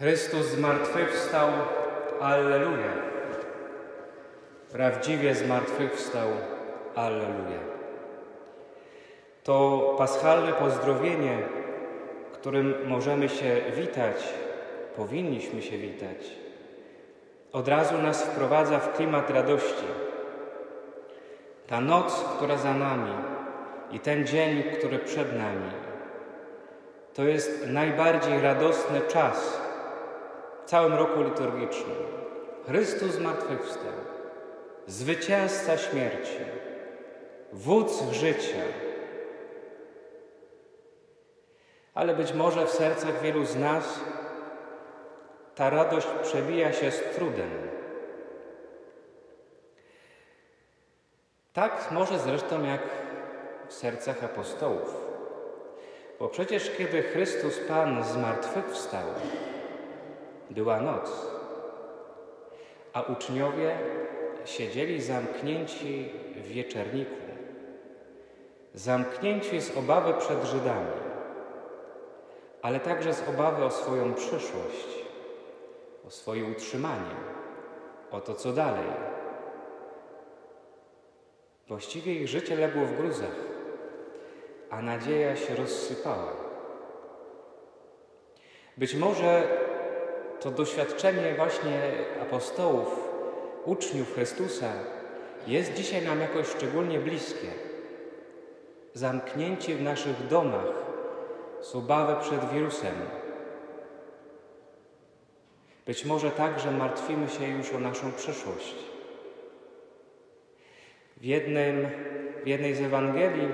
Chrystus zmartwychwstał, Alleluja. Prawdziwie zmartwychwstał, Alleluja. To paschalne pozdrowienie, którym możemy się witać, powinniśmy się witać, od razu nas wprowadza w klimat radości. Ta noc, która za nami i ten dzień, który przed nami, to jest najbardziej radosny czas całym roku liturgicznym. Chrystus zmartwychwstał, zwycięzca śmierci, wódz życia. Ale być może w sercach wielu z nas ta radość przebija się z trudem. Tak może zresztą jak w sercach apostołów. Bo przecież kiedy Chrystus Pan zmartwychwstał, była noc, a uczniowie siedzieli zamknięci w wieczerniku, zamknięci z obawy przed Żydami, ale także z obawy o swoją przyszłość, o swoje utrzymanie, o to, co dalej. Właściwie ich życie legło w gruzach, a nadzieja się rozsypała. Być może to doświadczenie właśnie apostołów, uczniów Chrystusa jest dzisiaj nam jakoś szczególnie bliskie. Zamknięci w naszych domach z obawy przed wirusem. Być może także martwimy się już o naszą przyszłość. W, jednym, w jednej z Ewangelii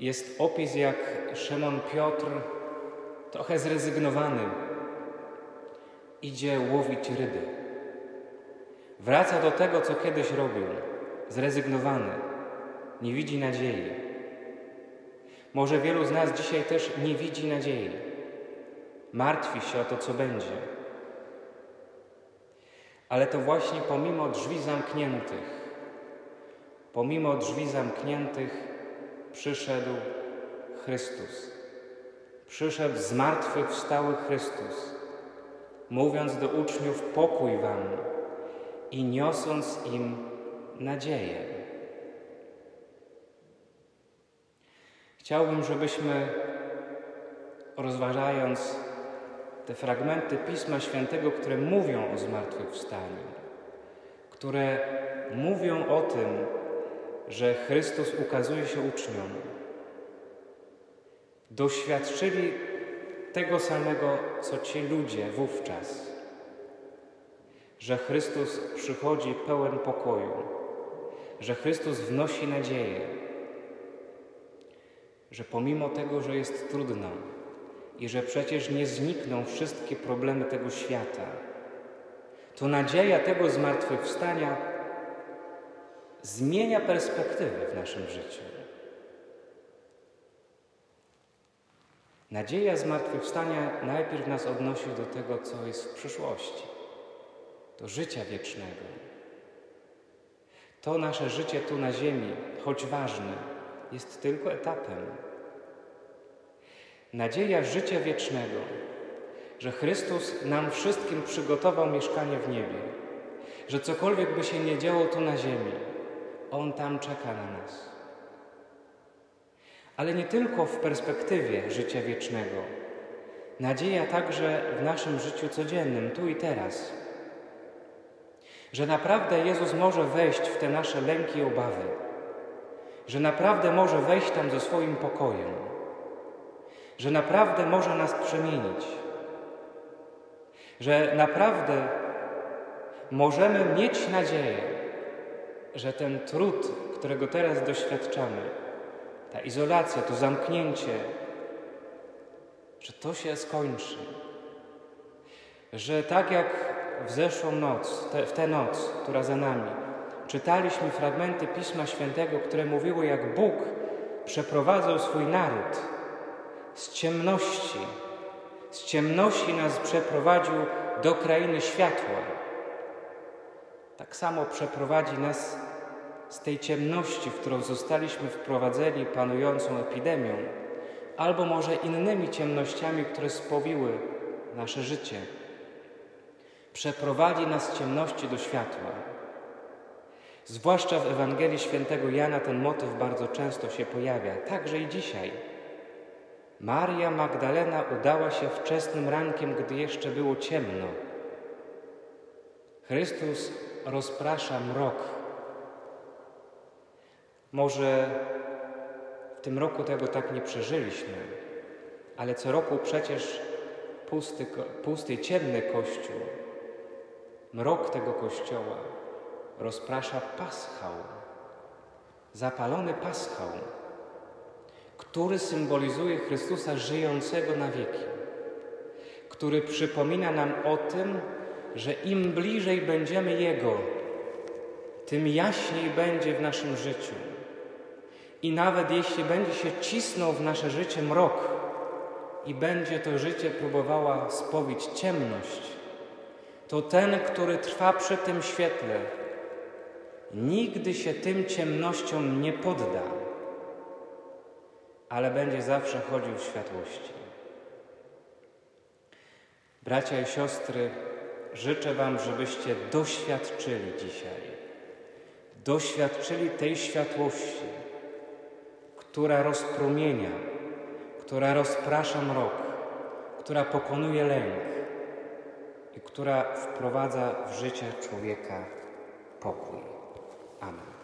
jest opis, jak Szymon Piotr, trochę zrezygnowany, idzie łowić ryby. Wraca do tego, co kiedyś robił, zrezygnowany, nie widzi nadziei. Może wielu z nas dzisiaj też nie widzi nadziei, martwi się o to, co będzie. Ale to właśnie pomimo drzwi zamkniętych, pomimo drzwi zamkniętych, przyszedł Chrystus. Przyszedł zmartwychwstały Chrystus mówiąc do uczniów pokój wam i niosąc im nadzieję. Chciałbym, żebyśmy rozważając te fragmenty Pisma Świętego, które mówią o zmartwychwstaniu, które mówią o tym, że Chrystus ukazuje się uczniom, doświadczyli tego samego, co ci ludzie wówczas, że Chrystus przychodzi pełen pokoju, że Chrystus wnosi nadzieję, że pomimo tego, że jest trudno i że przecież nie znikną wszystkie problemy tego świata, to nadzieja tego zmartwychwstania zmienia perspektywę w naszym życiu. Nadzieja zmartwychwstania najpierw nas odnosi do tego, co jest w przyszłości, do życia wiecznego. To nasze życie tu na ziemi, choć ważne, jest tylko etapem. Nadzieja życia wiecznego, że Chrystus nam wszystkim przygotował mieszkanie w niebie, że cokolwiek by się nie działo tu na ziemi, On tam czeka na nas ale nie tylko w perspektywie życia wiecznego. Nadzieja także w naszym życiu codziennym, tu i teraz. Że naprawdę Jezus może wejść w te nasze lęki i obawy. Że naprawdę może wejść tam ze swoim pokojem. Że naprawdę może nas przemienić. Że naprawdę możemy mieć nadzieję, że ten trud, którego teraz doświadczamy, ta izolacja, to zamknięcie, że to się skończy. Że tak jak w zeszłą noc, te, w tę noc, która za nami, czytaliśmy fragmenty Pisma Świętego, które mówiły, jak Bóg przeprowadzał swój naród z ciemności, z ciemności nas przeprowadził do krainy światła. Tak samo przeprowadzi nas z tej ciemności, w którą zostaliśmy wprowadzeni panującą epidemią, albo może innymi ciemnościami, które spowiły nasze życie. Przeprowadzi nas z ciemności do światła. Zwłaszcza w Ewangelii Świętego Jana ten motyw bardzo często się pojawia, także i dzisiaj. Maria Magdalena udała się wczesnym rankiem, gdy jeszcze było ciemno. Chrystus rozprasza mrok. Może w tym roku tego tak nie przeżyliśmy, ale co roku przecież pusty, pusty ciemny Kościół, mrok tego Kościoła rozprasza paschał, zapalony paschał, który symbolizuje Chrystusa żyjącego na wieki, który przypomina nam o tym, że im bliżej będziemy Jego, tym jaśniej będzie w naszym życiu. I nawet jeśli będzie się cisnął w nasze życie mrok i będzie to życie próbowała spowić ciemność, to ten, który trwa przy tym świetle, nigdy się tym ciemnościom nie podda, ale będzie zawsze chodził w światłości. Bracia i siostry, życzę Wam, żebyście doświadczyli dzisiaj, doświadczyli tej światłości, która rozpromienia, która rozprasza mrok, która pokonuje lęk i która wprowadza w życie człowieka pokój. Amen.